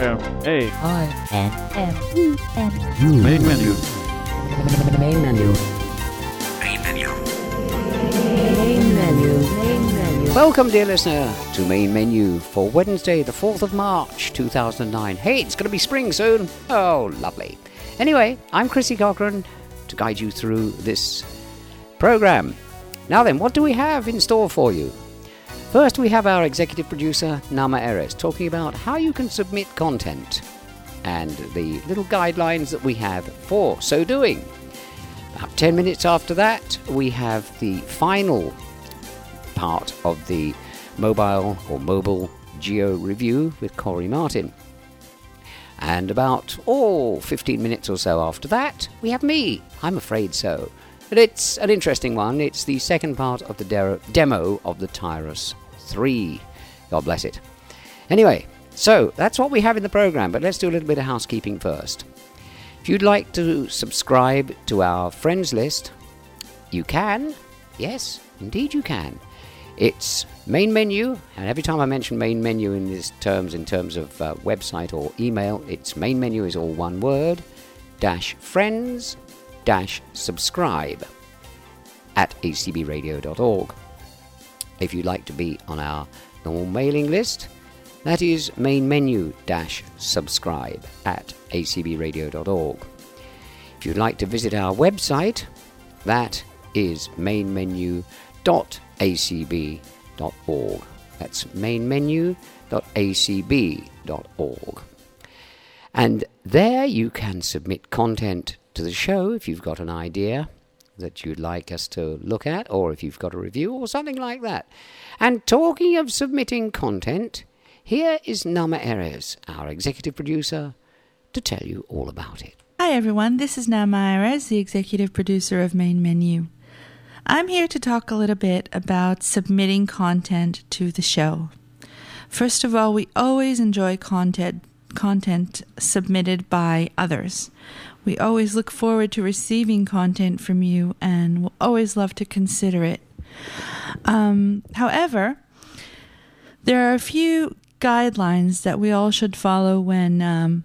M A I N M E N U main menu. main menu main menu main menu. Welcome, dear listener, to Main Menu for Wednesday, the 4th of March 2009. Hey, it's going to be spring soon. Oh, lovely. Anyway, I'm Chrissy Cochran to guide you through this program. Now then, what do we have in store for you? First, we have our executive producer, Nama Ayres, talking about how you can submit content and the little guidelines that we have for so doing. About 10 minutes after that, we have the final part of the mobile or mobile geo review with Cory Martin. And about, oh, 15 minutes or so after that, we have me. I'm afraid so. But it's an interesting one. It's the second part of the de- demo of the Tyros 3. God bless it. Anyway, so that's what we have in the program, but let's do a little bit of housekeeping first. If you'd like to subscribe to our friends list, you can. Yes, indeed you can. It's main menu, and every time I mention main menu in these terms, in terms of uh, website or email, it's main menu is all one word, dash friends, dash subscribe at acbradio.org. If you'd like to be on our normal mailing list, that is main menu subscribe at acbradio.org. If you'd like to visit our website, that is mainmenu.acb.org. That's mainmenu.acb.org. And there you can submit content to the show if you've got an idea that you'd like us to look at, or if you've got a review or something like that. And talking of submitting content, here is Nama Ayres, our executive producer, to tell you all about it. Hi, everyone. This is Nama Ayres, the executive producer of Main Menu. I'm here to talk a little bit about submitting content to the show. First of all, we always enjoy content content submitted by others. We always look forward to receiving content from you and will always love to consider it. Um, however, there are a few guidelines that we all should follow when um,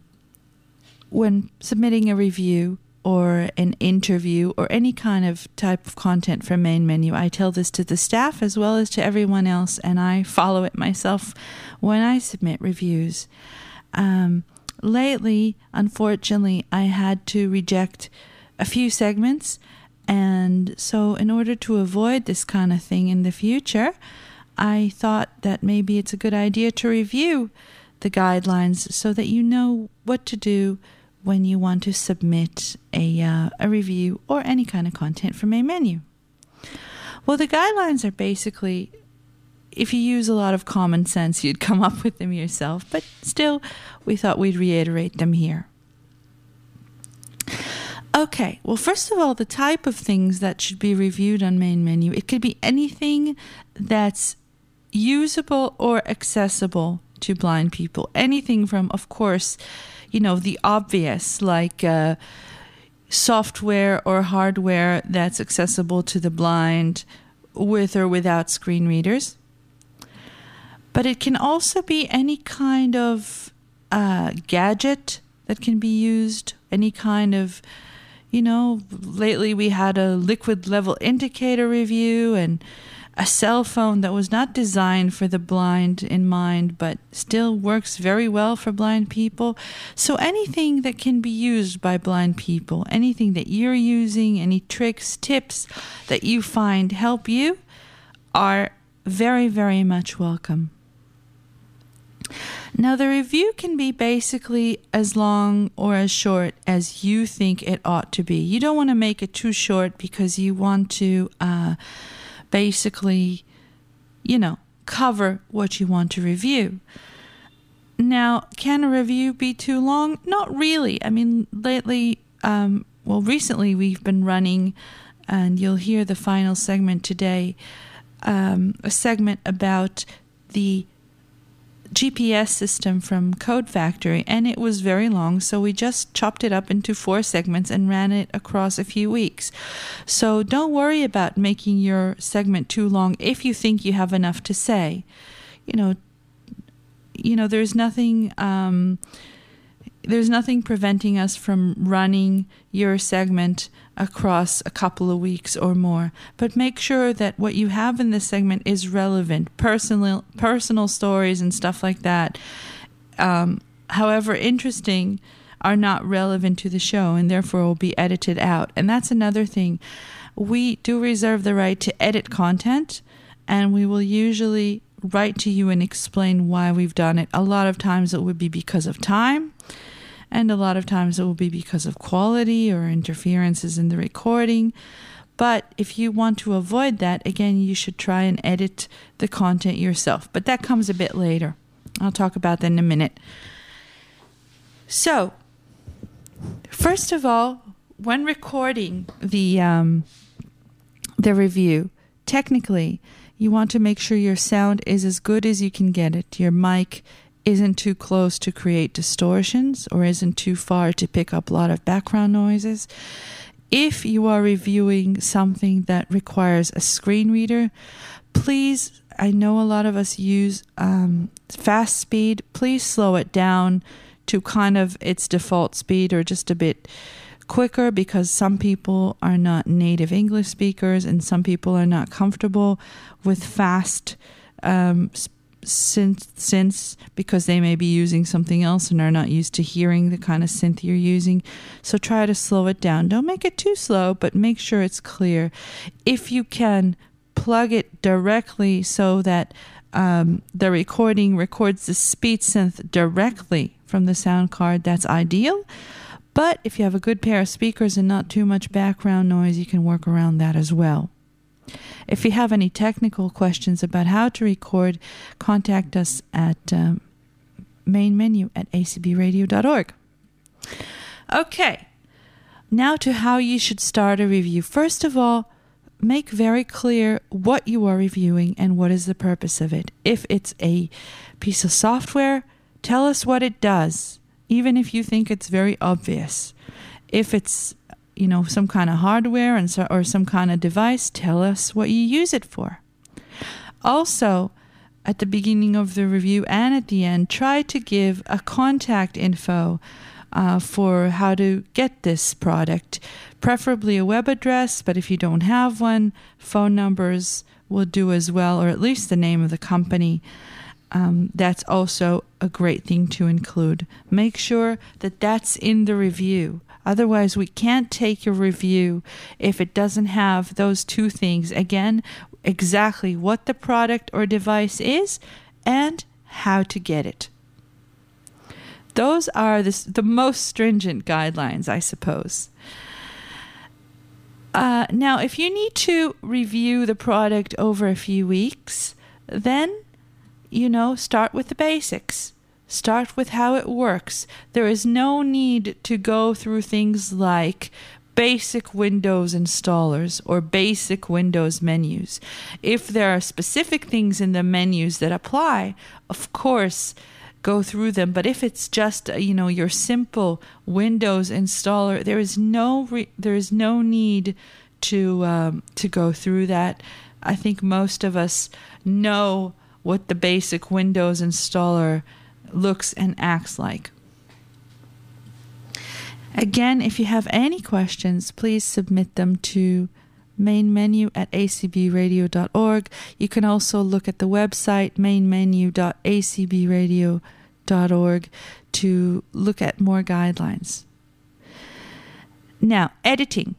when submitting a review or an interview or any kind of type of content from main menu i tell this to the staff as well as to everyone else and i follow it myself when i submit reviews um, lately unfortunately i had to reject a few segments and so in order to avoid this kind of thing in the future i thought that maybe it's a good idea to review the guidelines so that you know what to do when you want to submit a, uh, a review or any kind of content from a menu. Well, the guidelines are basically, if you use a lot of common sense, you'd come up with them yourself, but still, we thought we'd reiterate them here. Okay, well, first of all, the type of things that should be reviewed on main menu, it could be anything that's usable or accessible to blind people. Anything from, of course, you know, the obvious, like uh, software or hardware that's accessible to the blind with or without screen readers. But it can also be any kind of uh, gadget that can be used, any kind of, you know, lately we had a liquid level indicator review and a cell phone that was not designed for the blind in mind, but still works very well for blind people. So, anything that can be used by blind people, anything that you're using, any tricks, tips that you find help you, are very, very much welcome. Now, the review can be basically as long or as short as you think it ought to be. You don't want to make it too short because you want to. Uh, basically, you know, cover what you want to review. Now, can a review be too long? Not really. I mean, lately, um, well, recently we've been running, and you'll hear the final segment today, um, a segment about the GPS system from Code Factory, and it was very long, so we just chopped it up into four segments and ran it across a few weeks. So don't worry about making your segment too long if you think you have enough to say. You know, you know, there's nothing. Um, there's nothing preventing us from running your segment across a couple of weeks or more. But make sure that what you have in this segment is relevant, personal personal stories and stuff like that. Um, however interesting, are not relevant to the show and therefore will be edited out. And that's another thing. We do reserve the right to edit content, and we will usually write to you and explain why we've done it. A lot of times it would be because of time and a lot of times it will be because of quality or interferences in the recording. But if you want to avoid that, again, you should try and edit the content yourself. But that comes a bit later. I'll talk about that in a minute. So, first of all, when recording the um, the review, technically, you want to make sure your sound is as good as you can get it. Your mic isn't too close to create distortions or isn't too far to pick up a lot of background noises. If you are reviewing something that requires a screen reader, please, I know a lot of us use um, fast speed, please slow it down to kind of its default speed or just a bit quicker because some people are not native English speakers and some people are not comfortable with fast um, synth synths because they may be using something else and are not used to hearing the kind of synth you're using. So try to slow it down. Don't make it too slow, but make sure it's clear. If you can plug it directly so that um, the recording records the speed synth directly from the sound card, that's ideal. But if you have a good pair of speakers and not too much background noise, you can work around that as well. If you have any technical questions about how to record, contact us at um, main menu at acbradio.org. Okay, now to how you should start a review. First of all, make very clear what you are reviewing and what is the purpose of it. If it's a piece of software, tell us what it does, even if you think it's very obvious. If it's you know some kind of hardware and so, or some kind of device tell us what you use it for. Also at the beginning of the review and at the end try to give a contact info uh, for how to get this product preferably a web address but if you don't have one phone numbers will do as well or at least the name of the company. Um, that's also a great thing to include. Make sure that that's in the review Otherwise, we can't take your review if it doesn't have those two things. Again, exactly what the product or device is and how to get it. Those are the, the most stringent guidelines, I suppose. Uh, now, if you need to review the product over a few weeks, then, you know, start with the basics. Start with how it works. There is no need to go through things like basic Windows installers or basic Windows menus. If there are specific things in the menus that apply, of course, go through them. But if it's just uh, you know your simple Windows installer, there is no re- there is no need to um, to go through that. I think most of us know what the basic Windows installer looks and acts like. Again, if you have any questions, please submit them to main menu at acbradio.org. You can also look at the website mainmenu.acbradio.org to look at more guidelines. Now, editing.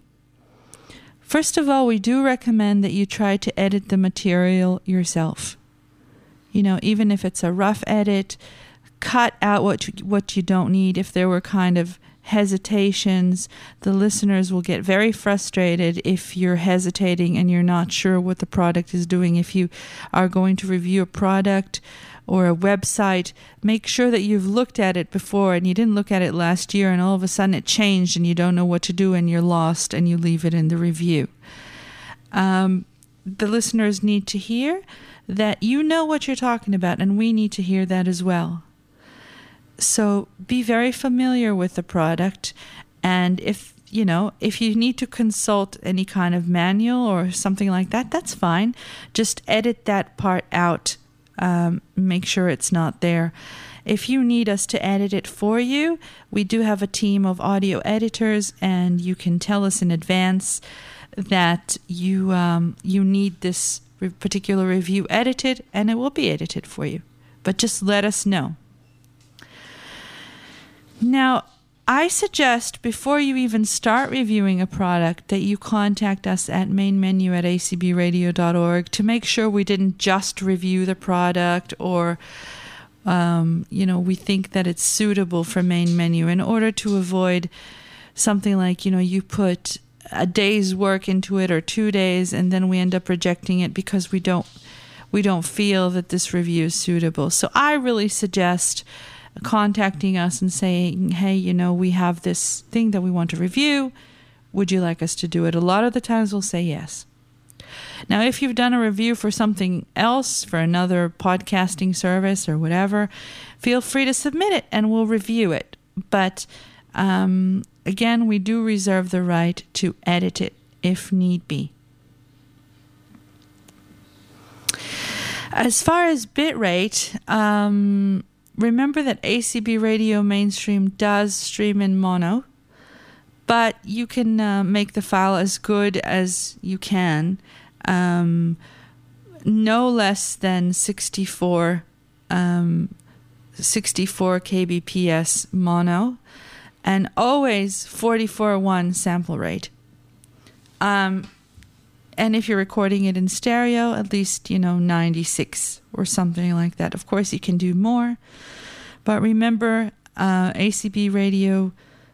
First of all, we do recommend that you try to edit the material yourself. You know, even if it's a rough edit, cut out what you, what you don't need. If there were kind of hesitations, the listeners will get very frustrated if you're hesitating and you're not sure what the product is doing. If you are going to review a product or a website, make sure that you've looked at it before and you didn't look at it last year and all of a sudden it changed and you don't know what to do and you're lost and you leave it in the review. Um, the listeners need to hear that you know what you're talking about, and we need to hear that as well. So be very familiar with the product. And if you know, if you need to consult any kind of manual or something like that, that's fine. Just edit that part out um, make sure it's not there. If you need us to edit it for you, we do have a team of audio editors, and you can tell us in advance that you um, you need this particular review edited, and it will be edited for you. But just let us know. Now, I suggest before you even start reviewing a product that you contact us at mainmenu at acbradio.org to make sure we didn't just review the product or um, you know we think that it's suitable for main menu. In order to avoid something like you know you put a day's work into it or two days and then we end up rejecting it because we don't we don't feel that this review is suitable. So i really suggest contacting us and saying, hey, you know, we have this thing that we want to review. Would you like us to do it? A lot of the times we'll say yes. Now, if you've done a review for something else, for another podcasting service or whatever, feel free to submit it and we'll review it. But um, again, we do reserve the right to edit it if need be. As far as bitrate, um, remember that ACB Radio Mainstream does stream in mono, but you can uh, make the file as good as you can. Um, no less than 64, um, 64 kbps mono, and always 44.1 sample rate. Um, and if you're recording it in stereo, at least, you know, 96 or something like that. Of course, you can do more. But remember, uh, ACB radio,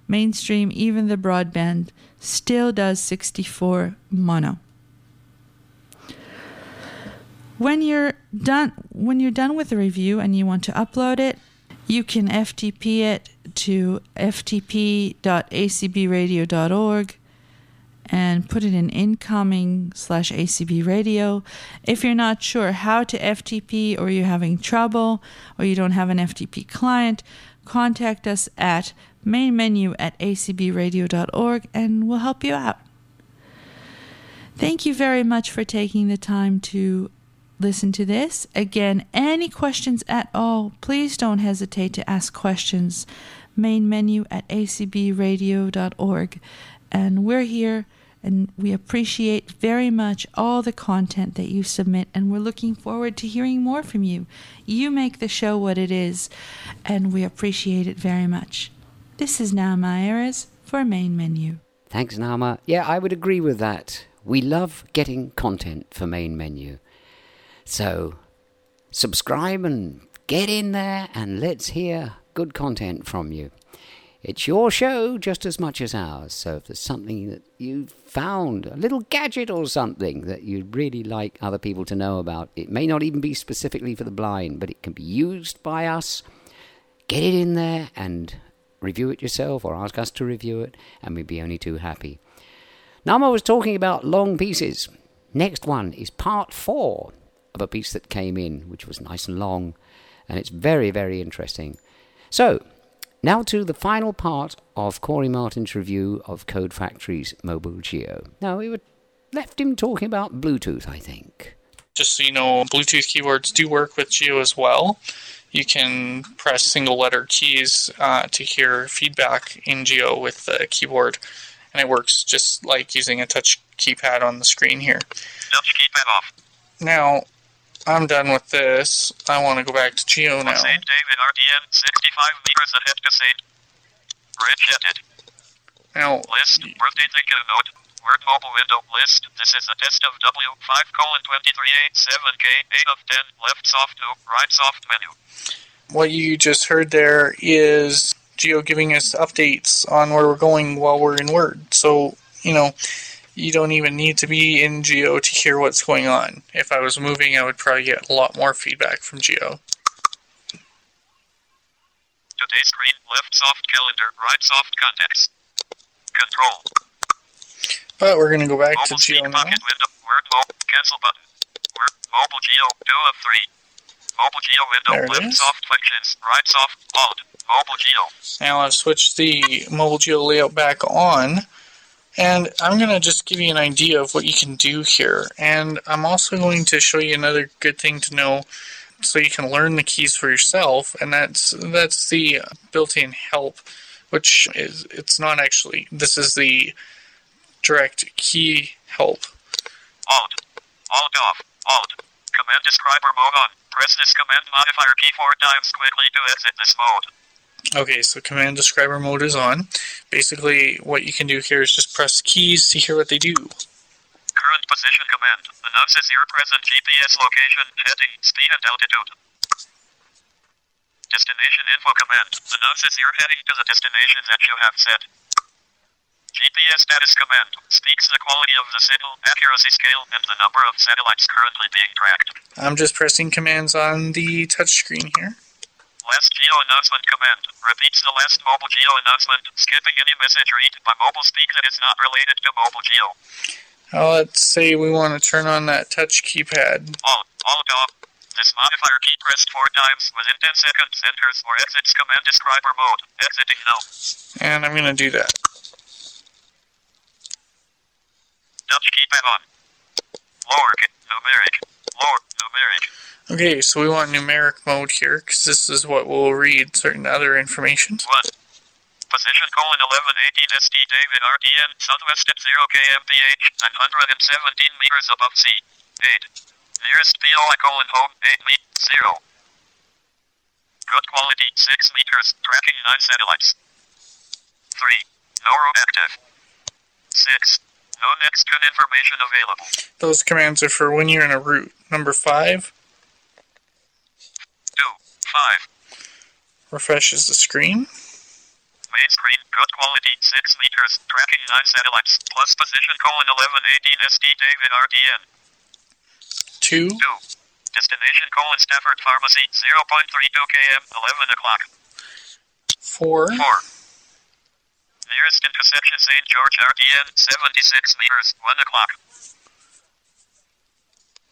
mainstream, even the broadband, still does 64 mono. When you're done, when you're done with the review and you want to upload it, you can FTP it to ftp.acbradio.org and put it in incoming slash ACB radio. If you're not sure how to FTP or you're having trouble or you don't have an FTP client, contact us at main menu at acbradio.org and we'll help you out. Thank you very much for taking the time to listen to this. Again, any questions at all, please don't hesitate to ask questions. Main menu at acbradio.org. And we're here and we appreciate very much all the content that you submit, and we're looking forward to hearing more from you. You make the show what it is, and we appreciate it very much. This is Nama Ayres for Main Menu. Thanks, Nama. Yeah, I would agree with that. We love getting content for Main Menu. So, subscribe and get in there, and let's hear good content from you. It's your show just as much as ours. So if there's something that you found, a little gadget or something that you'd really like other people to know about, it may not even be specifically for the blind, but it can be used by us. Get it in there and review it yourself or ask us to review it, and we'd be only too happy. Nama was talking about long pieces. Next one is part four of a piece that came in, which was nice and long, and it's very, very interesting. So, now to the final part of Cory Martin's review of Code Factory's Mobile Geo. Now, we were left him talking about Bluetooth, I think. Just so you know, Bluetooth keyboards do work with Geo as well. You can press single letter keys uh, to hear feedback in Geo with the keyboard, and it works just like using a touch keypad on the screen here. Touch keypad off. Now, I'm done with this. I want to go back to Geo now. St. David RDN 65 meters ahead to St. Rejected. Now, List. Word indicator node. Word mobile window list. This is a test of W5 colon 2387K 8 of 10. Left soft no. Right soft menu. what you just heard there is Geo giving us updates on where we're going while we're in Word. So, you know, you don't even need to be in Geo to hear what's going on. If I was moving, I would probably get a lot more feedback from Geo. Today's screen. Left soft calendar. Right soft contacts. Control. But we're going to go back to Geo now. window. Word mobile. Cancel button. Word mobile geo. 2 of 3. Mobile geo window. Left is. soft functions. Right soft. Alt. Mobile geo. Now I've switched the mobile geo layout back on, and I'm going to just give you an idea of what you can do here. And I'm also going to show you another good thing to know. so you can learn the keys for yourself, and that's that's the built-in help, which is it's not actually. This is the direct key help. Alt. Alt off. Alt. Command describer mode on. Press this command modifier key four times quickly to exit this mode. Okay, so command describer mode is on. Basically, what you can do here is just press keys to hear what they do. Current position command announces your present GPS location, heading, speed, and altitude. Destination info command announces your heading to the destination that you have set. GPS status command speaks the quality of the signal, accuracy scale, and the number of satellites currently being tracked. I'm just pressing commands on the touchscreen here. Last geo announcement command repeats the last mobile geo announcement, skipping any message read by mobile speak that is not related to mobile geo. Now let's say we want to turn on that touch keypad. Alt, Alt off. This modifier key pressed four times within 10 seconds enters or exits command describer mode. Exiting now. And I'm going to do that. Touch keypad on. Lower numeric. Lower, numeric. Okay, so we want numeric mode here because this is what will read certain other information. 1. Position colon 1118 ST David RDN, southwest at 0 kmph, 917 meters above sea. 8. Nearest POI colon home, 8 me, 0. Good quality, 6 meters, tracking 9 satellites. 3. No route active. 6. No next information available. Those commands are for when you're in a route. Number 5 2. 5. refreshes the screen. Main screen, good quality, 6 meters, tracking 9 satellites, plus position colon 1118 ST David RDN. 2 2. Destination colon Stafford Pharmacy, 0.32 km, 11 o'clock. 4 4. Nearest intersection St. George RDN, 76 meters, 1 o'clock.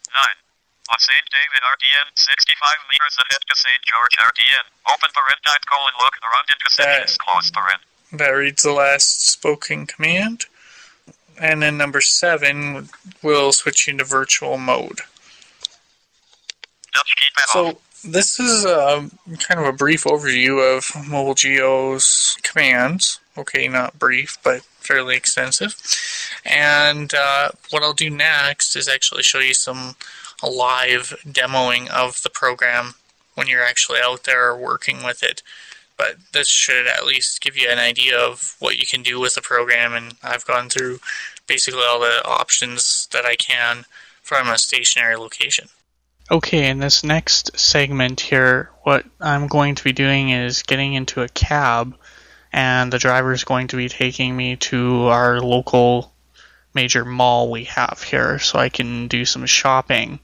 9. On St. David RDN, 65 meters ahead to St. George RDN. Open parentite colon look around intersections, close parent. that reads the last spoken command. And then number 7 will switch into virtual mode. Touch keypad off. So this is um, kind of a brief overview of Mobile Geo's commands. Okay, not brief, but fairly extensive. And uh, what I'll do next is actually show you some a live demoing of the program when you're actually out there working with it. But this should at least give you an idea of what you can do with the program. And I've gone through basically all the options that I can from a stationary location. Okay, in this next segment here, what I'm going to be doing is getting into a cab, and the driver is going to be taking me to our local major mall we have here so I can do some shopping.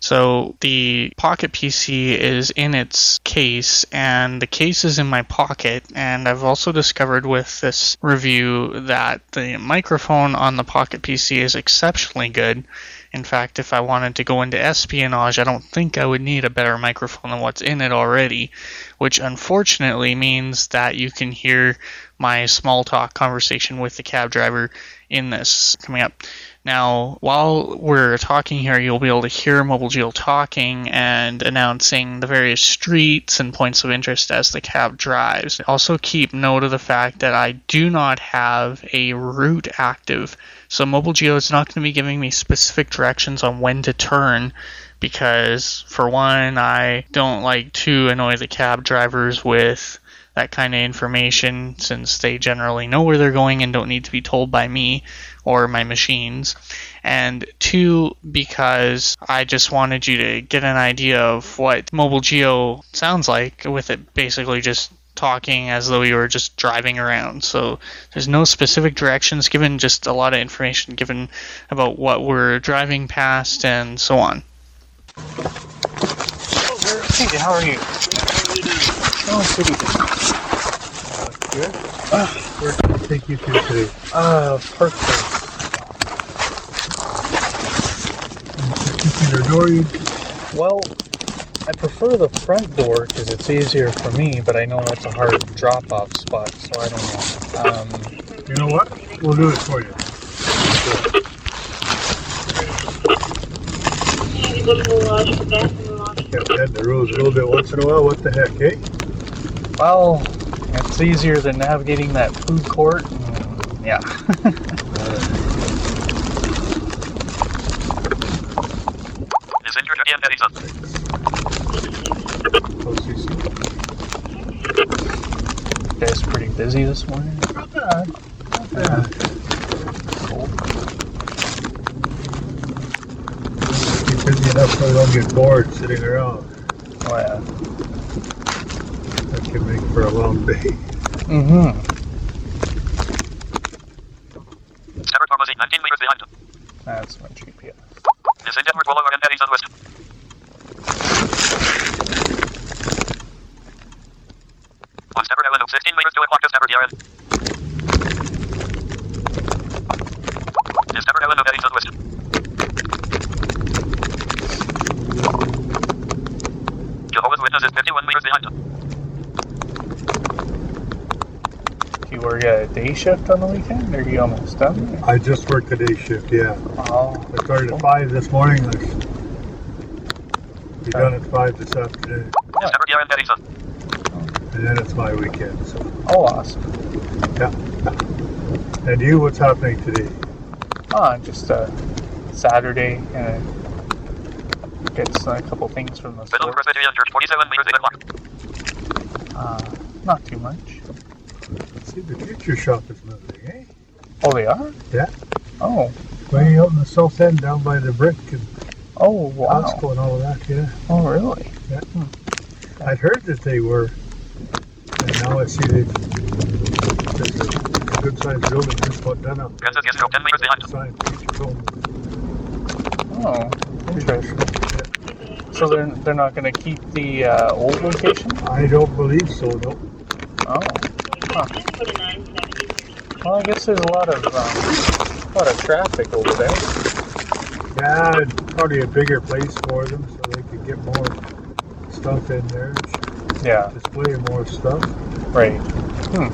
So the Pocket PC is in its case, and the case is in my pocket. And I've also discovered with this review that the microphone on the Pocket PC is exceptionally good. In fact, if I wanted to go into espionage, I don't think I would need a better microphone than what's in it already, which unfortunately means that you can hear my small talk conversation with the cab driver in this coming up. Now, while we're talking here, you'll be able to hear Mobile Geo talking and announcing the various streets and points of interest as the cab drives. Also, keep note of the fact that I do not have a route active, so Mobile Geo is not going to be giving me specific directions on when to turn because, for one, I don't like to annoy the cab drivers with that kind of information since they generally know where they're going and don't need to be told by me or my machines. And two, because I just wanted you to get an idea of what Mobile Geo sounds like with it basically just talking as though you were just driving around. So there's no specific directions given, just a lot of information given about what we're driving past and so on. Hey, how are you? Oh, pretty good. Where can I take you to today? Uh, perfect. Your door, you Well, I prefer the front door because it's easier for me, but I know that's a hard drop-off spot, so I don't know. Um, You know what? We'll do it for you. Have you go the lodge for bathroom lodge? Kept heading the roads a little bit once in a while. What the heck, eh? Well, it's easier than navigating that food court. and- yeah. Is injured again, Edison. How's he see? Guys pretty busy this morning? Not bad. Not bad. Cold. Keep busy enough so I don't get bored sitting around. Oh, yeah. That can make for a long day. Mm-hmm. Stafford Pharmacy, 19 meters behind. That's my GPS. Is in Denver, Wallowa, and Edison West. On Stabbert Avenue, 15 meters to o'clock to Stabbert Yard. Is Stabbert Avenue, Edison West. Jehovah's Witness is 51 meters behind. Do you work a day shift on the weekend, or are you almost done? I just worked a day shift, yeah. Oh, I started at 5 this morning. I'll be done at 5 this afternoon. Is and then it's my weekend, so. oh, awesome. Yeah. And you, what's happening today? Ah, just a Saturday, and get a couple things from the Bethel store. Presbyterian Church, 47 meters 8. Uh, not too much. See, the future shop is moving, eh? Oh, they are? Yeah. Oh, Way out in the south end, down by the brick and oh, wow. Costco and all of that, yeah. Oh, really? Yeah. I'd heard that they were, and now I see that there's a good sized building just about done up. Kansas Gastro, 10 meters behind. Sign, future home. Oh, interesting. So they're they're not going to keep the uh, old location? I don't believe so, no. Oh, huh. Well, I guess there's a lot of um, a lot of traffic over there. Yeah, and probably a bigger place for them so they could get more stuff in there, Yeah, display more stuff. right. Hmm.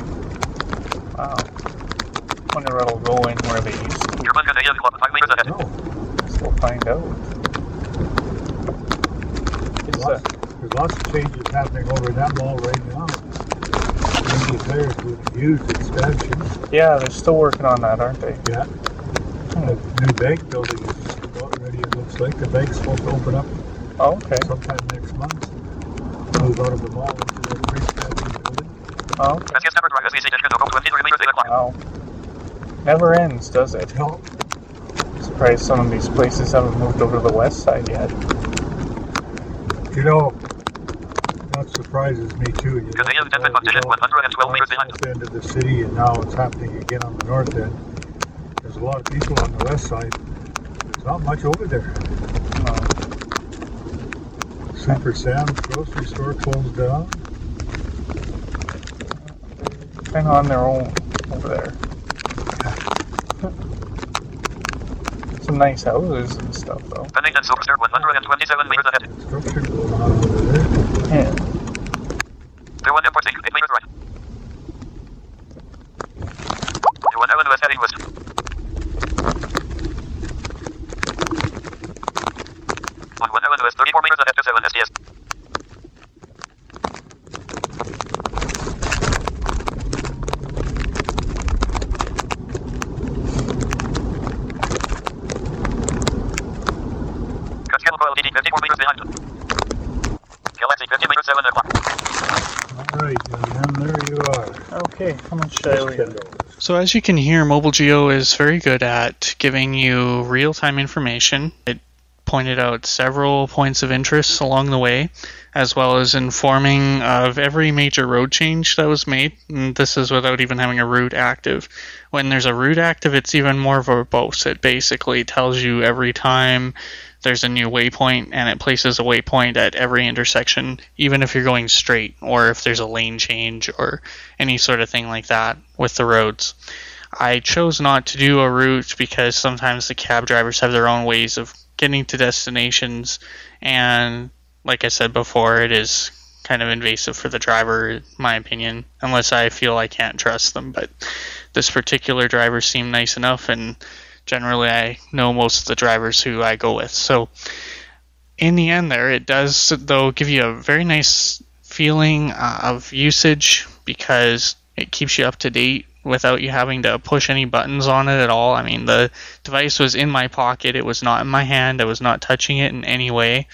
Wow. Wonder what'll go in where they used to. German Canadian Club, 5 meters ahead. No, Guess we'll find out. Is lots, there's lots of changes happening over that mall right now. Maybe there's with a huge expansion. yeah, they're still working on that, aren't they? Yeah. The new bank building is about ready, it looks like. The bank's supposed to open up Oh, okay. sometime next month. Move out of the mall into the pre-expansion building. Oh, okay. Kansas Stabbert Drive, SVC, Denver, 23 meters 8 o'clock. Wow. Never ends, does it? No, Surprised some of these places haven't moved over to the west side yet. you know, surprises me too. You know, Canadian Denver because, you Competition, know, 112 meters behind. South end of the city, and now it's happening again on the north end. There's a lot of people on the west side. There's not much over there. No. Super Sam's grocery store closed down. Kind of on their own over there. Some nice houses and stuff, though. Pennington Silverster, 127 meters ahead. Construction going on over there. Yeah. Clear 1 import 8 meters right. Clear 1 Avenue West heading west. On 1 Avenue West, 34 meters ahead to 7 SDS. Catskill Coil DD 54 meters behind. Galaxy 50 meters 7 o'clock. All right, and there you are. Okay, how much should I leave? So as you can hear, Mobile Geo is very good at giving you real-time information. It pointed out several points of interest along the way, as well as informing of every major road change that was made. And this is without even having a route active. When there's a route active, it's even more verbose. It basically tells you every time there's a new waypoint and it places a waypoint at every intersection, even if you're going straight or if there's a lane change or any sort of thing like that with the roads. I chose not to do a route because sometimes the cab drivers have their own ways of getting to destinations, and like I said before, it is kind of invasive for the driver, in my opinion, unless I feel I can't trust them. But this particular driver seemed nice enough, and generally I know most of the drivers who I go with. So in the end, there it does though give you a very nice feeling uh, of usage because it keeps you up to date without you having to push any buttons on it at all. I mean, the device was in my pocket; it was not in my hand. I was not touching it in any way.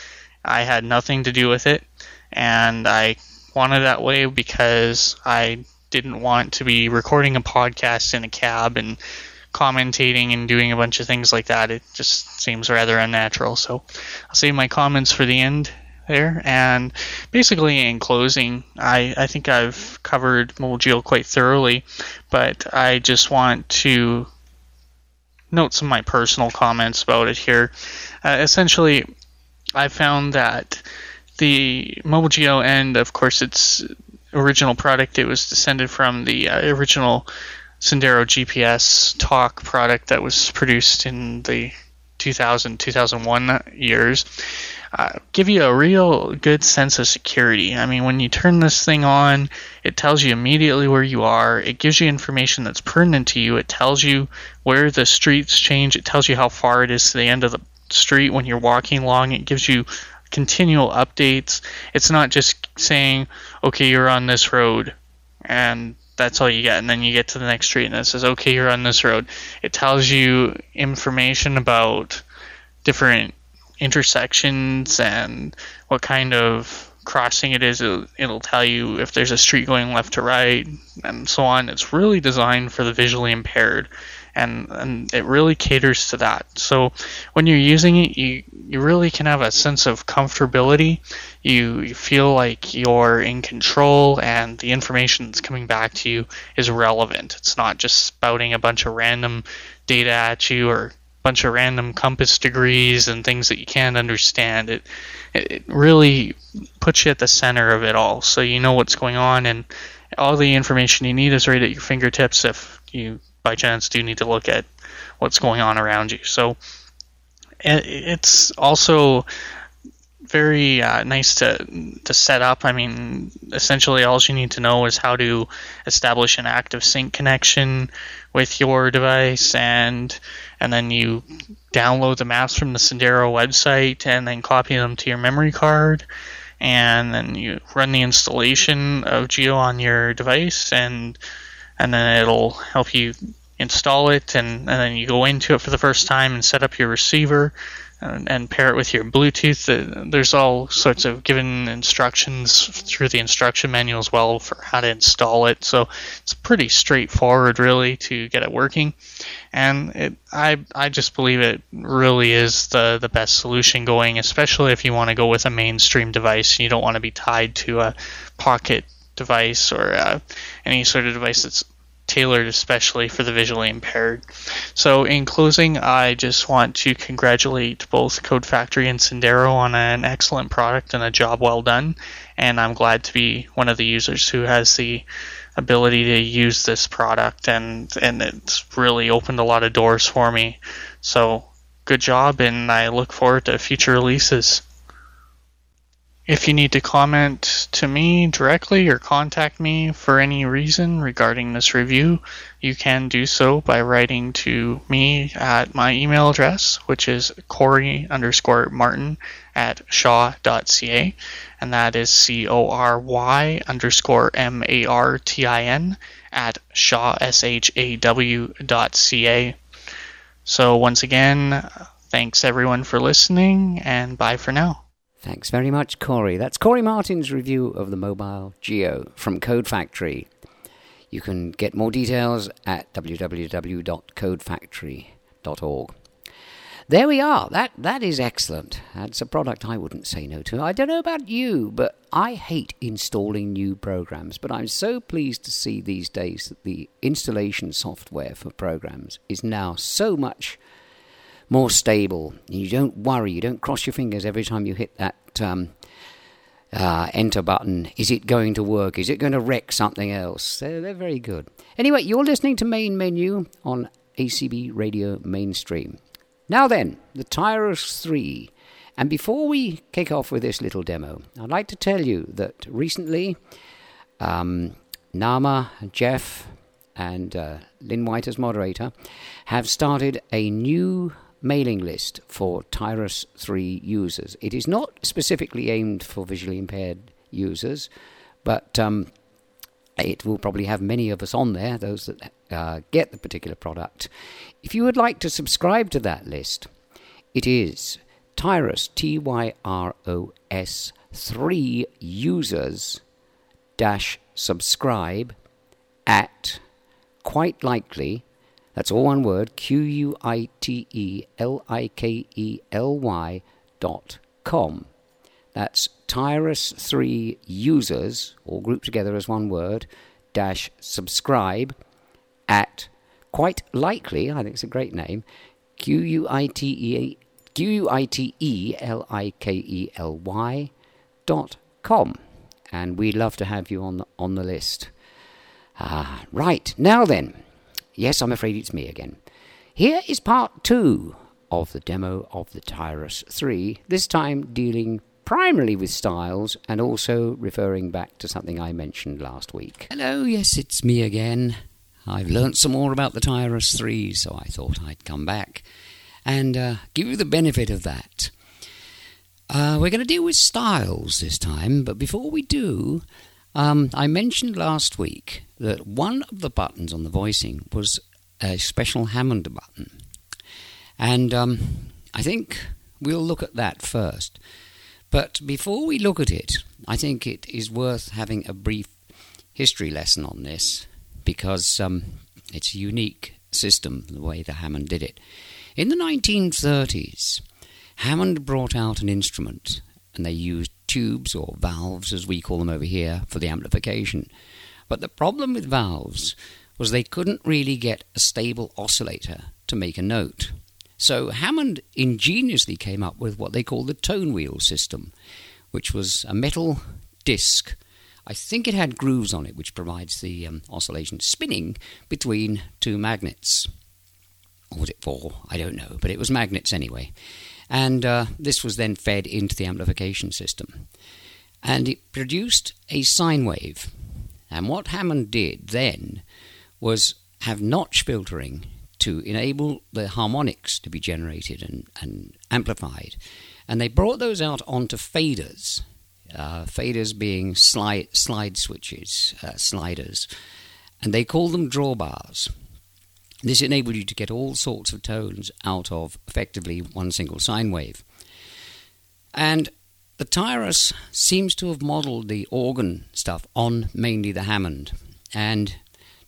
I had nothing to do with it, and I wanted that way because I didn't want to be recording a podcast in a cab and commentating and doing a bunch of things like that. It just seems rather unnatural. So I'll save my comments for the end there. And basically, in closing, I, I think I've covered Mobile Geo quite thoroughly, but I just want to note some of my personal comments about it here. Uh, essentially, I found that the Mobile Geo and of course its original product, it was descended from the uh, original Sendero GPS talk product that was produced in the 2000 2001 years uh, give you a real good sense of security. I mean, when you turn this thing on, it tells you immediately where you are. It gives you information that's pertinent to you. It tells you where the streets change. It tells you how far it is to the end of the street when you're walking along. It gives you continual updates. It's not just saying, okay, you're on this road, and that's all you get. And then you get to the next street, and it says, okay, you're on this road. It tells you information about different intersections and what kind of crossing it is. It'll, it'll, tell you if there's a street going left to right and so on. It's really designed for the visually impaired. And, and it really caters to that. So when you're using it, you, you really can have a sense of comfortability. You, you feel like you're in control and the information that's coming back to you is relevant. It's not just spouting a bunch of random data at you or a bunch of random compass degrees and things that you can't understand. It it really puts you at the center of it all, so you know what's going on, and all the information you need is right at your fingertips if you by chance do need to look at what's going on around you. So it's also very uh, nice to to set up. I mean, essentially, all you need to know is how to establish an active sync connection with your device, and and then you download the maps from the Sendero website, and then copy them to your memory card, and then you run the installation of Geo on your device, and and then it'll help you install it, and, and then you go into it for the first time and set up your receiver and, and pair it with your Bluetooth. There's all sorts of given instructions through the instruction manual as well for how to install it. So it's pretty straightforward, really, to get it working. And it, I, I just believe it really is the, the best solution going, especially if you want to go with a mainstream device and you don't want to be tied to a pocket device or uh, any sort of device that's tailored especially for the visually impaired. So, in closing, I just want to congratulate both Code Factory and Sendero on an excellent product and a job well done. And I'm glad to be one of the users who has the ability to use this product, and and it's really opened a lot of doors for me. So, good job, and I look forward to future releases. If you need to comment to me directly or contact me for any reason regarding this review, you can do so by writing to me at my email address, which is Cory underscore Martin at shaw.ca, and that is C O R Y underscore M A R T I N at shaw, S H A W dot C A. So, once again, thanks everyone for listening, and bye for now. Thanks very much, Cory. That's Cory Martin's review of the Mobile Geo from Code Factory. You can get more details at www.codefactory.org. There we are. That that is excellent. That's a product I wouldn't say no to. I don't know about you, but I hate installing new programs. But I'm so pleased to see these days that the installation software for programs is now so much more stable. You don't worry, you don't cross your fingers every time you hit that um, uh, enter button. Is it going to work? Is it going to wreck something else? They're, they're very good. Anyway, you're listening to Main Menu on ACB Radio Mainstream. Now then, the Tyros 3. And before we kick off with this little demo, I'd like to tell you that recently um, Nama, Jeff, and uh, Lynn White as moderator have started a new mailing list for Tyros 3 users. It is not specifically aimed for visually impaired users, but um, it will probably have many of us on there, those that uh, get the particular product. If you would like to subscribe to that list, it is Tyros, T Y R O S, 3 users dash subscribe at quite likely, that's all one word, Q U I T E L I K E L Y dot com. That's Tyros3 users, all grouped together as one word, dash subscribe at quite likely, I think it's a great name, Q U I T E Q U I T E L I K E L Y dot com. And we'd love to have you on the, on the list. Ah, right, now then. Yes, I'm afraid it's me again. Here is part two of the demo of the Tyros 3, this time dealing primarily with styles and also referring back to something I mentioned last week. Hello, yes, it's me again. I've learnt some more about the Tyros 3, so I thought I'd come back and uh, give you the benefit of that. Uh, we're going to deal with styles this time, but before we do, um, I mentioned last week that one of the buttons on the voicing was a special Hammond button. And um, I think we'll look at that first. But before we look at it, I think it is worth having a brief history lesson on this because um, it's a unique system, the way the Hammond did it. In the 1930s, Hammond brought out an instrument and they used tubes or valves, as we call them over here, for the amplification. But the problem with valves was they couldn't really get a stable oscillator to make a note. So Hammond ingeniously came up with what they call the tone wheel system, which was a metal disc. I think it had grooves on it, which provides the um, oscillation spinning between two magnets. Or was it four? I don't know, but it was magnets anyway. And uh, this was then fed into the amplification system. And it produced a sine wave. And what Hammond did then was have notch filtering to enable the harmonics to be generated and, and amplified. And they brought those out onto faders, uh, faders being slide, slide switches, uh, sliders. And they called them drawbars. This enabled you to get all sorts of tones out of effectively one single sine wave. And the Tyros seems to have modeled the organ stuff on mainly the Hammond, and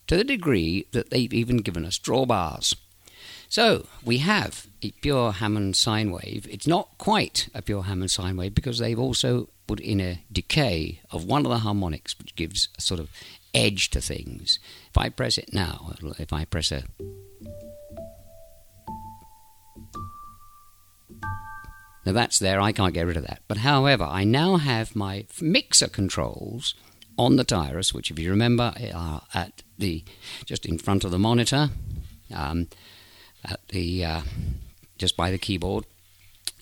to the degree that they've even given us drawbars. So we have a pure Hammond sine wave. It's not quite a pure Hammond sine wave because they've also put in a decay of one of the harmonics, which gives a sort of edge to things. If I press it now, if I press a Now that's there, I can't get rid of that. But however, I now have my mixer controls on the Tyros, which if you remember are at the just in front of the monitor, um, at the uh, just by the keyboard.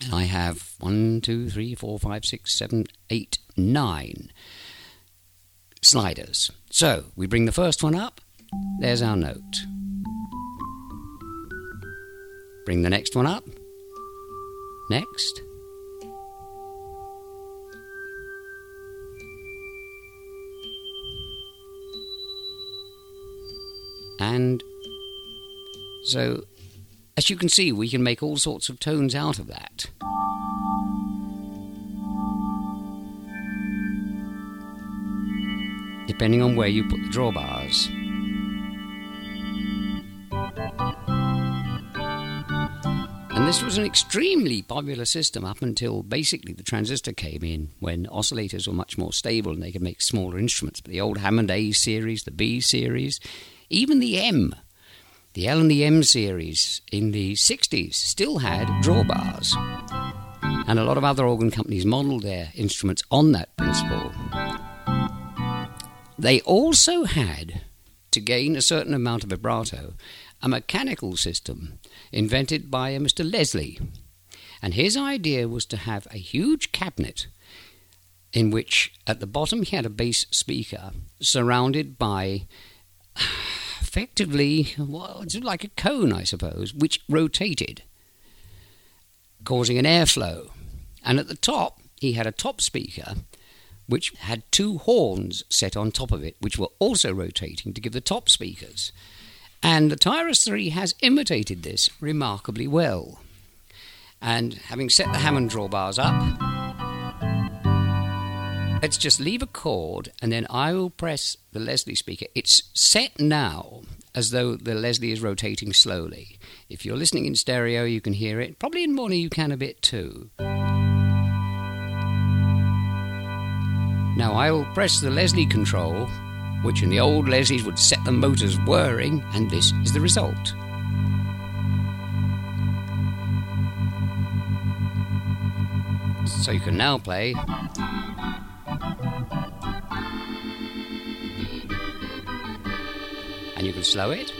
And I have one, two, three, four, five, six, seven, eight, nine sliders. So we bring the first one up. There's our note. Bring the next one up. Next. And so, as you can see, we can make all sorts of tones out of that. Depending on where you put the drawbars. And this was an extremely popular system up until basically the transistor came in when oscillators were much more stable and they could make smaller instruments. But the old Hammond A series, the B series, even the M, the L and the M series in the 60s still had drawbars. And a lot of other organ companies modeled their instruments on that principle. They also had, to gain a certain amount of vibrato, a mechanical system invented by a Mr. Leslie. And his idea was to have a huge cabinet in which at the bottom he had a bass speaker surrounded by effectively, well, it's like a cone, I suppose, which rotated. causing an airflow. And at the top, he had a top speaker which had two horns set on top of it, which were also rotating to give the top speakers. And the Tyros 3 has imitated this remarkably well. And having set the Hammond drawbars up, let's just leave a chord and then I will press the Leslie speaker. It's set now as though the Leslie is rotating slowly. If you're listening in stereo, you can hear it. Probably in mono, you can a bit too. Now I will press the Leslie control, which in the old Leslies would set the motors whirring, and this is the result. So you can now play. And you can slow it.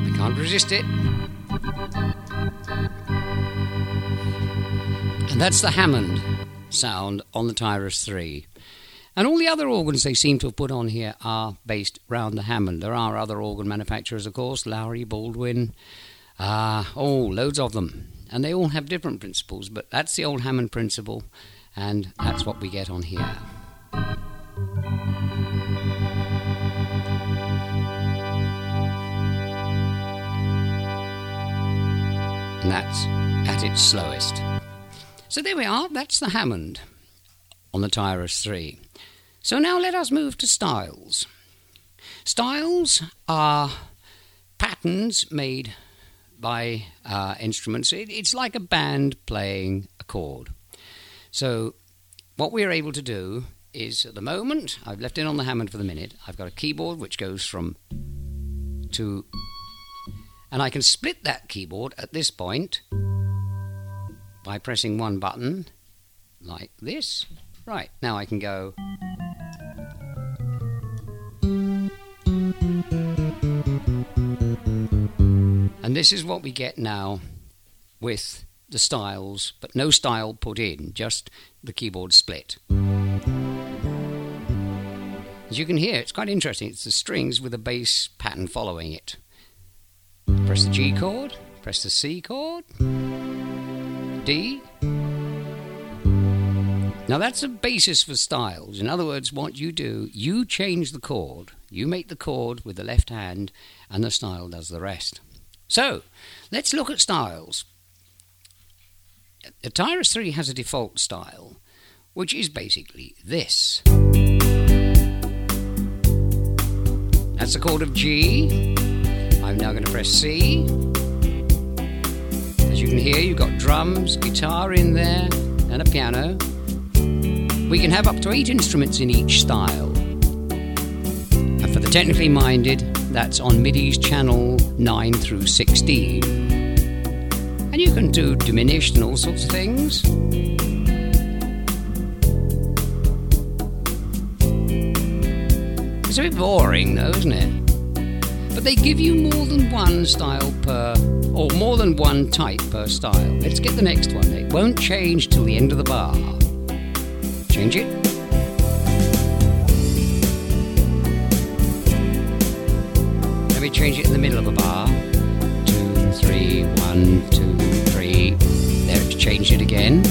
I can't resist it. And that's the Hammond sound on the Tyros 3. And all the other organs they seem to have put on here are based round the Hammond. There are other organ manufacturers, of course, Lowrey, Baldwin, ah, oh, loads of them. And they all have different principles, but that's the old Hammond principle, and that's what we get on here. And that's at its slowest. So there we are, that's the Hammond on the Tyros 3. So now let us move to styles. Styles are patterns made by uh, instruments. It, it's like a band playing a chord. So what we're able to do is at the moment, I've left it on the Hammond for the minute, I've got a keyboard which goes from to and I can split that keyboard at this point by pressing one button like this. Right, now I can go. And this is what we get now with the styles, but no style put in, just the keyboard split. As you can hear, it's quite interesting. It's the strings with a bass pattern following it. Press the G chord, press the C chord, D. Now that's a basis for styles. In other words, what you do, you change the chord, you make the chord with the left hand, and the style does the rest. So, let's look at styles. Tyros 3 has a default style, which is basically this. That's the chord of G. I'm now going to press C. As you can hear, you've got drums, guitar in there, and a piano. We can have up to eight instruments in each style. And for the technically minded, that's on MIDI's channel 9 through 16. And you can do diminished and all sorts of things. It's a bit boring, though, isn't it? But they give you more than one style per, or more than one type per style. Let's get the next one. It won't change till the end of the bar. Change it. Let me change it in the middle of a bar. Two, three, one, two, three. There, it's changed it again.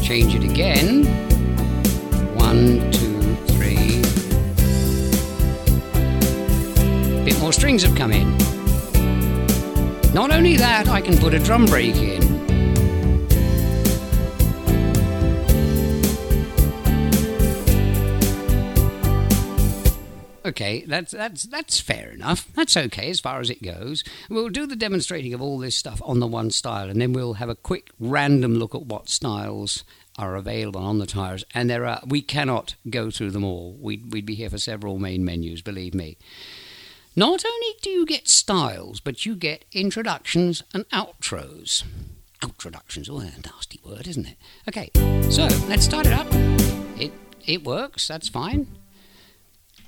Change it again. One, two, strings have come in. Not only that, I can put a drum break in. Okay, that's that's that's fair enough. That's okay as far as it goes. We'll do the demonstrating of all this stuff on the one style, and then we'll have a quick random look at what styles are available on the Tyros. And there are we cannot go through them all. We'd we'd be here for several main menus, believe me. Not only do you get styles, but you get introductions and outros. Outroductions, oh, a nasty word, isn't it? Okay, so let's start it up. It it works. That's fine.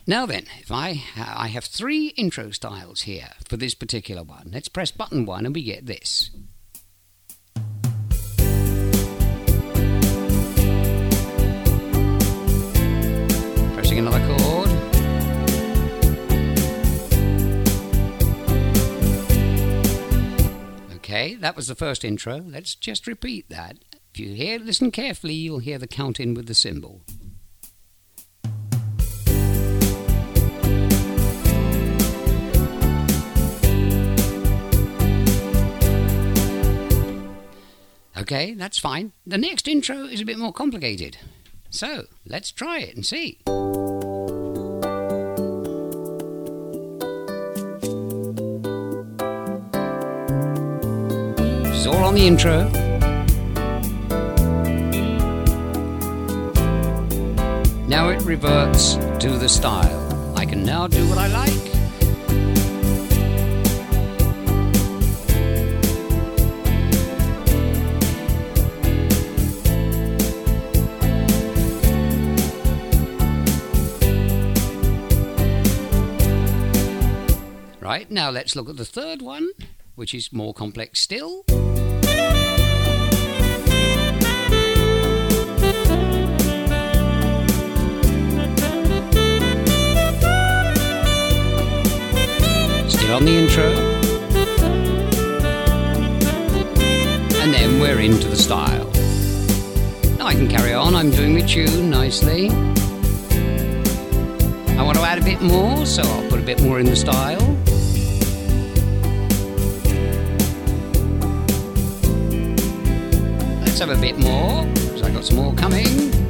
Now then, if I I have three intro styles here for this particular one. Let's press button one and we get this. Pressing another Okay, that was the first intro. Let's just repeat that. If you hear, listen carefully, you'll hear the count in with the cymbal. Okay, that's fine. The next intro is a bit more complicated. So, let's try it and see. All on the intro. Now it reverts to the style. I can now do what I like. Right, now let's look at the third one, which is more complex still. Still on the intro. And then we're into the style. Now I can carry on, I'm doing the tune nicely. I want to add a bit more, so I'll put a bit more in the style. Let's have a bit more, because I've got some more coming.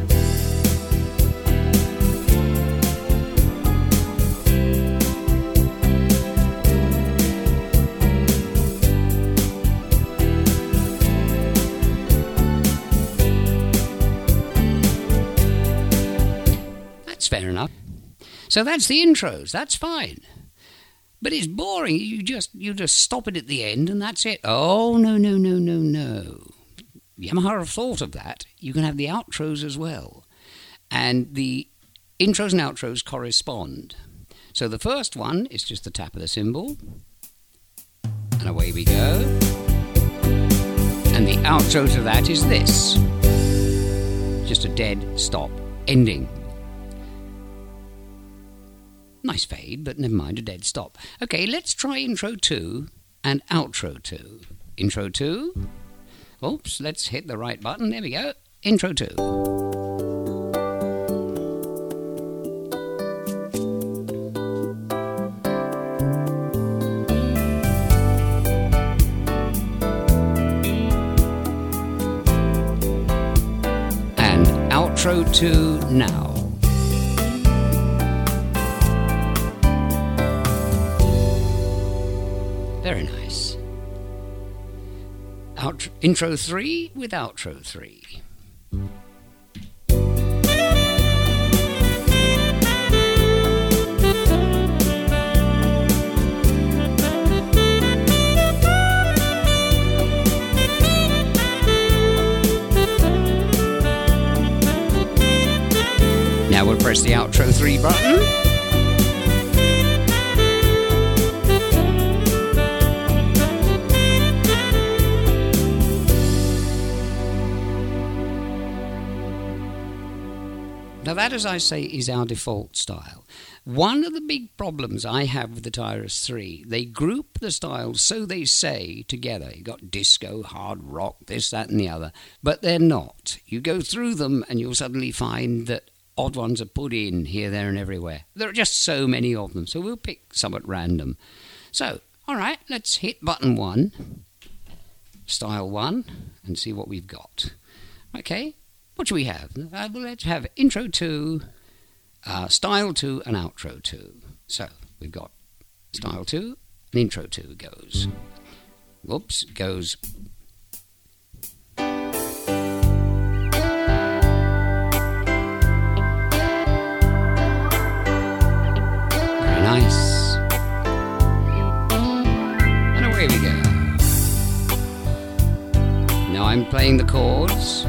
Fair enough. So that's the intros. That's fine. But it's boring. You just you just stop it at the end and that's it. Oh no no no no no. Yamaha have thought of that. You can have the outros as well. And the intros and outros correspond. So the first one is just the tap of the cymbal. And away we go. And the outro to that is this. Just a dead stop. Ending. Nice fade, but never mind, a dead stop. Okay, let's try intro 2 and outro 2. Intro 2. Oops, let's hit the right button. There we go. Intro 2. And outro 2 now. Out, intro 3 with outro 3. Now we'll press the outro 3 button. Now, that, as I say, is our default style. One of the big problems I have with the Tyros 3, they group the styles, so they say, together. You've got disco, hard rock, this, that, and the other, but they're not. You go through them and you'll suddenly find that odd ones are put in here, there, and everywhere. There are just so many of them, so we'll pick some at random. So, all right, let's hit button one, style one, and see what we've got. Okay, what do we have? Uh, well, let's have intro two, uh, style two, and outro two. So we've got style two and intro two goes. Whoops, goes. Nice. And away we go. Now I'm playing the chords.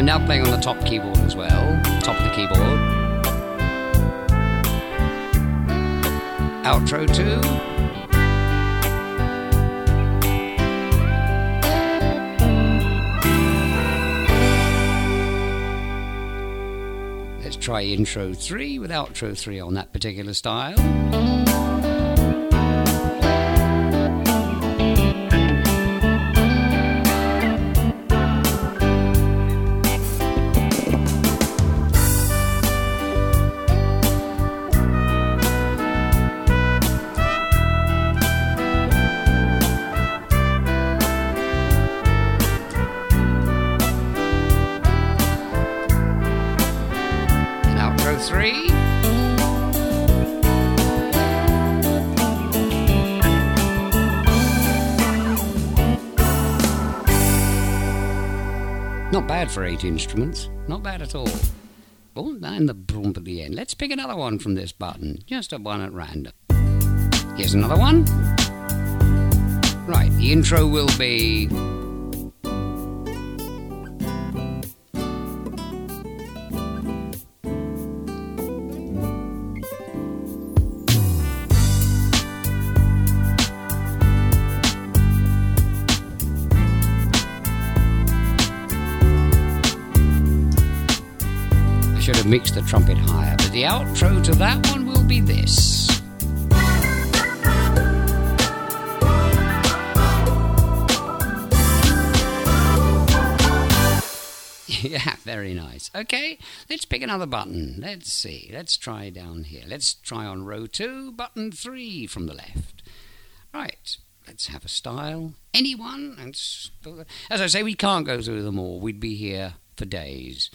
I'm now playing on the top keyboard as well, top of the keyboard. Outro 2. Let's try intro 3 with outro 3 on that particular style. Outro 3. Not bad for eight instruments. Not bad at all. Oh, and the brump at the end. Let's pick another one from this button. Just a one at random. Here's another one. Right, the intro will be. Mixed the trumpet higher, but the outro to that one will be this. yeah, very nice. Okay, let's pick another button. Let's see. Let's try down here. Let's try on row two, button three from the left. Right, let's have a style. Anyone? As I say, we can't go through them all. We'd be here for days.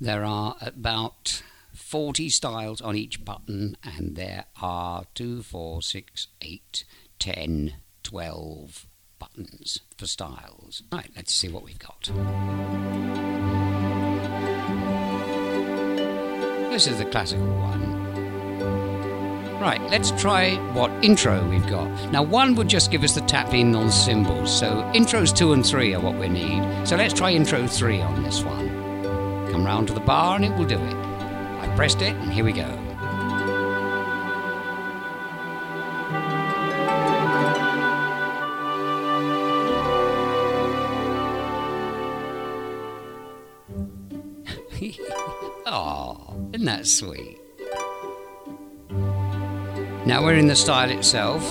There are about 40 styles on each button, and there are 2, 4, 6, 8, 10, 12 buttons for styles. Right, let's see what we've got. This is the classical one. Right, let's try what intro we've got. Now, one would just give us the tap in on cymbals, so intros two and three are what we need. So let's try intro three on this one. Come round to the bar and it will do it. I pressed it and here we go. oh, isn't that sweet? Now we're in the style itself.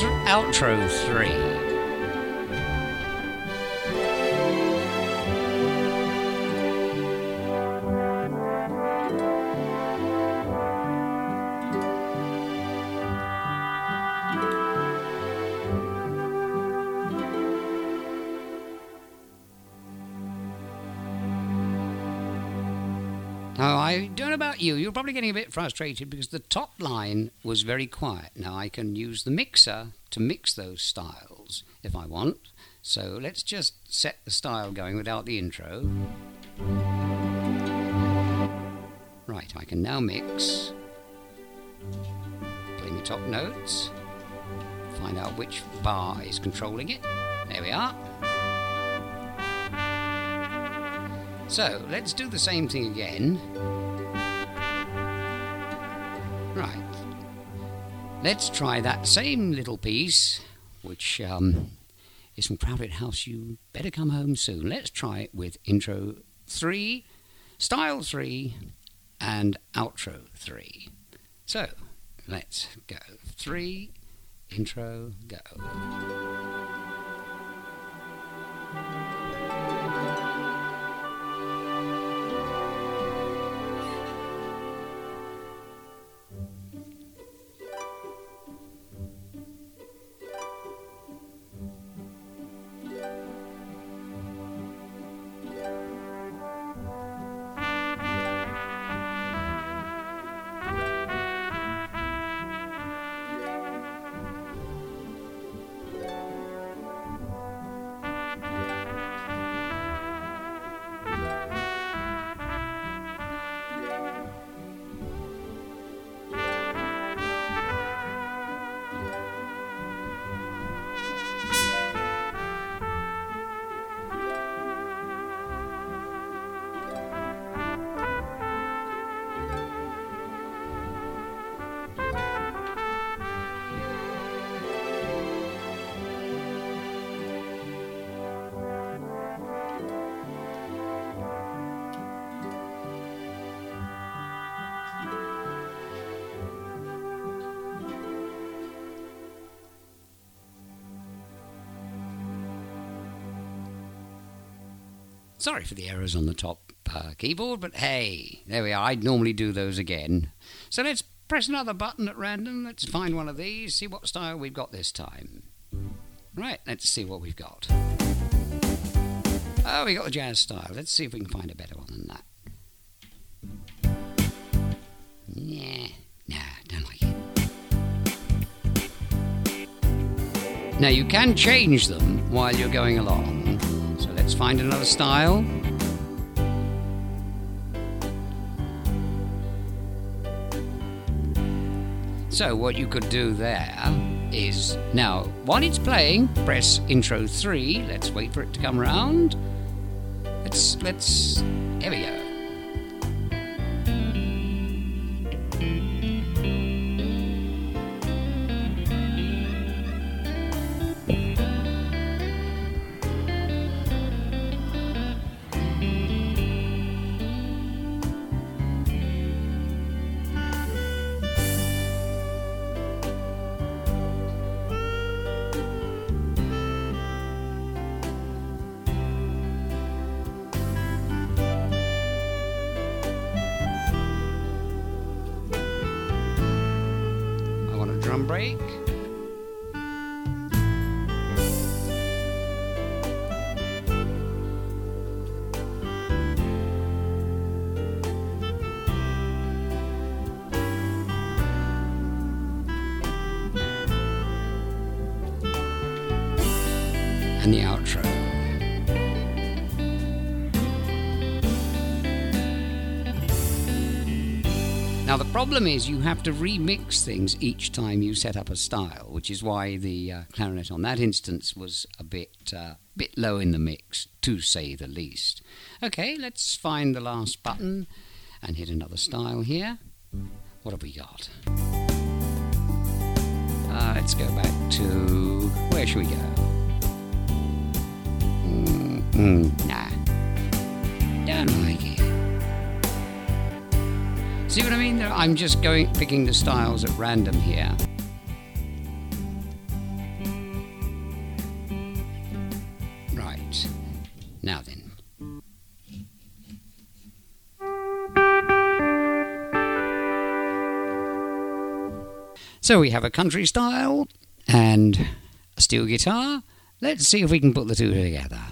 Outro three. Probably getting a bit frustrated because the top line was very quiet. Now, I can use the mixer to mix those styles if I want. So let's just set the style going without the intro. Right, I can now mix. Play my top notes. Find out which bar is controlling it. There we are. So let's do the same thing again. Right. Let's try that same little piece, which um, is from Crowded House. You better come home soon. Let's try it with intro three, style three, and outro three. So let's go. Three, intro, go. Sorry for the errors on the top uh, keyboard, but hey, there we are. I'd normally do those again. So let's press another button at random. Let's find one of these, see what style we've got this time. Right, let's see what we've got. Oh, we got the jazz style. Let's see if we can find a better one than that. Yeah, nah, don't like it. Now you can change them while you're going along. Let's find another style. So what you could do there is now while it's playing, press intro three. Let's wait for it to come round. Let's let's here we go. Problem is you have to remix things each time you set up a style, which is why the uh, clarinet on that instance was a bit, uh, bit low in the mix, to say the least. Okay, let's find the last button and hit another style here. What have we got? Uh, let's go back to. Where should we go? Mm, mm, nah. Don't like it. See what I mean? I'm just going picking the styles at random here. Right. Now then. So we have a country style and a steel guitar. Let's see if we can put the two together.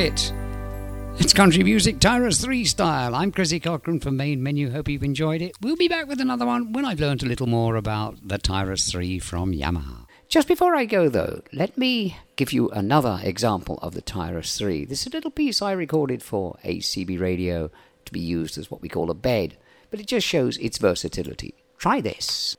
It. It's country music Tyros 3 style. I'm Chrissy Cochran from Main Menu. Hope you've enjoyed it. We'll be back with another one when I've learned a little more about the Tyros 3 from Yamaha. Just before I go, though, let me give you another example of the Tyros 3. This is a little piece I recorded for ACB Radio to be used as what we call a bed, but it just shows its versatility. Try this.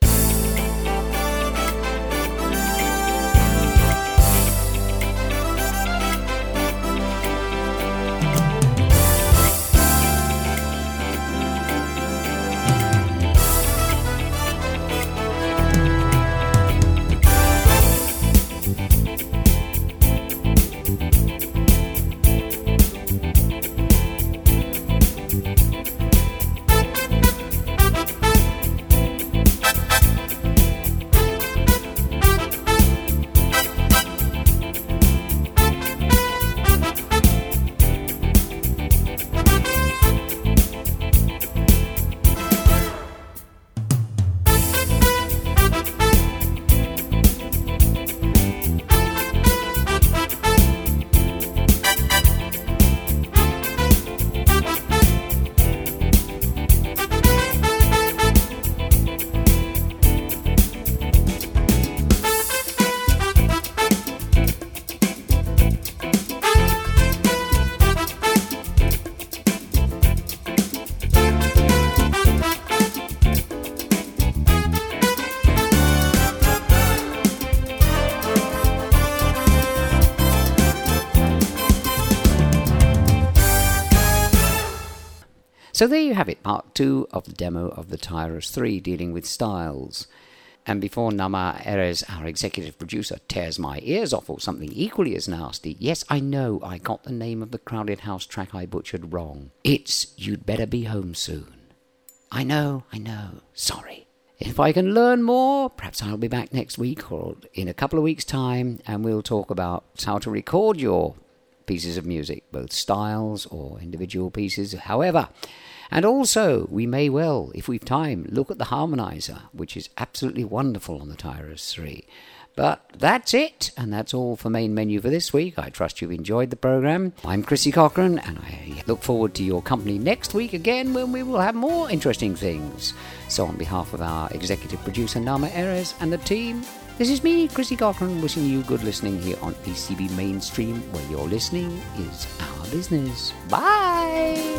So there you have it, part two of the demo of the Tyros 3 dealing with styles. And before Nama Ayres, our executive producer, tears my ears off or something equally as nasty, yes, I know I got the name of the Crowded House track I butchered wrong. It's You'd Better Be Home Soon. I know, I know, sorry. If I can learn more, perhaps I'll be back next week or in a couple of weeks' time and we'll talk about how to record your pieces of music, both styles or individual pieces, however. And also, we may well, if we've time, look at the harmonizer, which is absolutely wonderful on the Tyros 3. But that's it, and that's all for main menu for this week. I trust you've enjoyed the program. I'm Chrissy Cochran, and I look forward to your company next week again when we will have more interesting things. So, on behalf of our executive producer Nama Ayres and the team, this is me, Chrissy Cochran, wishing you good listening here on ACB Mainstream, where your listening is our business. Bye!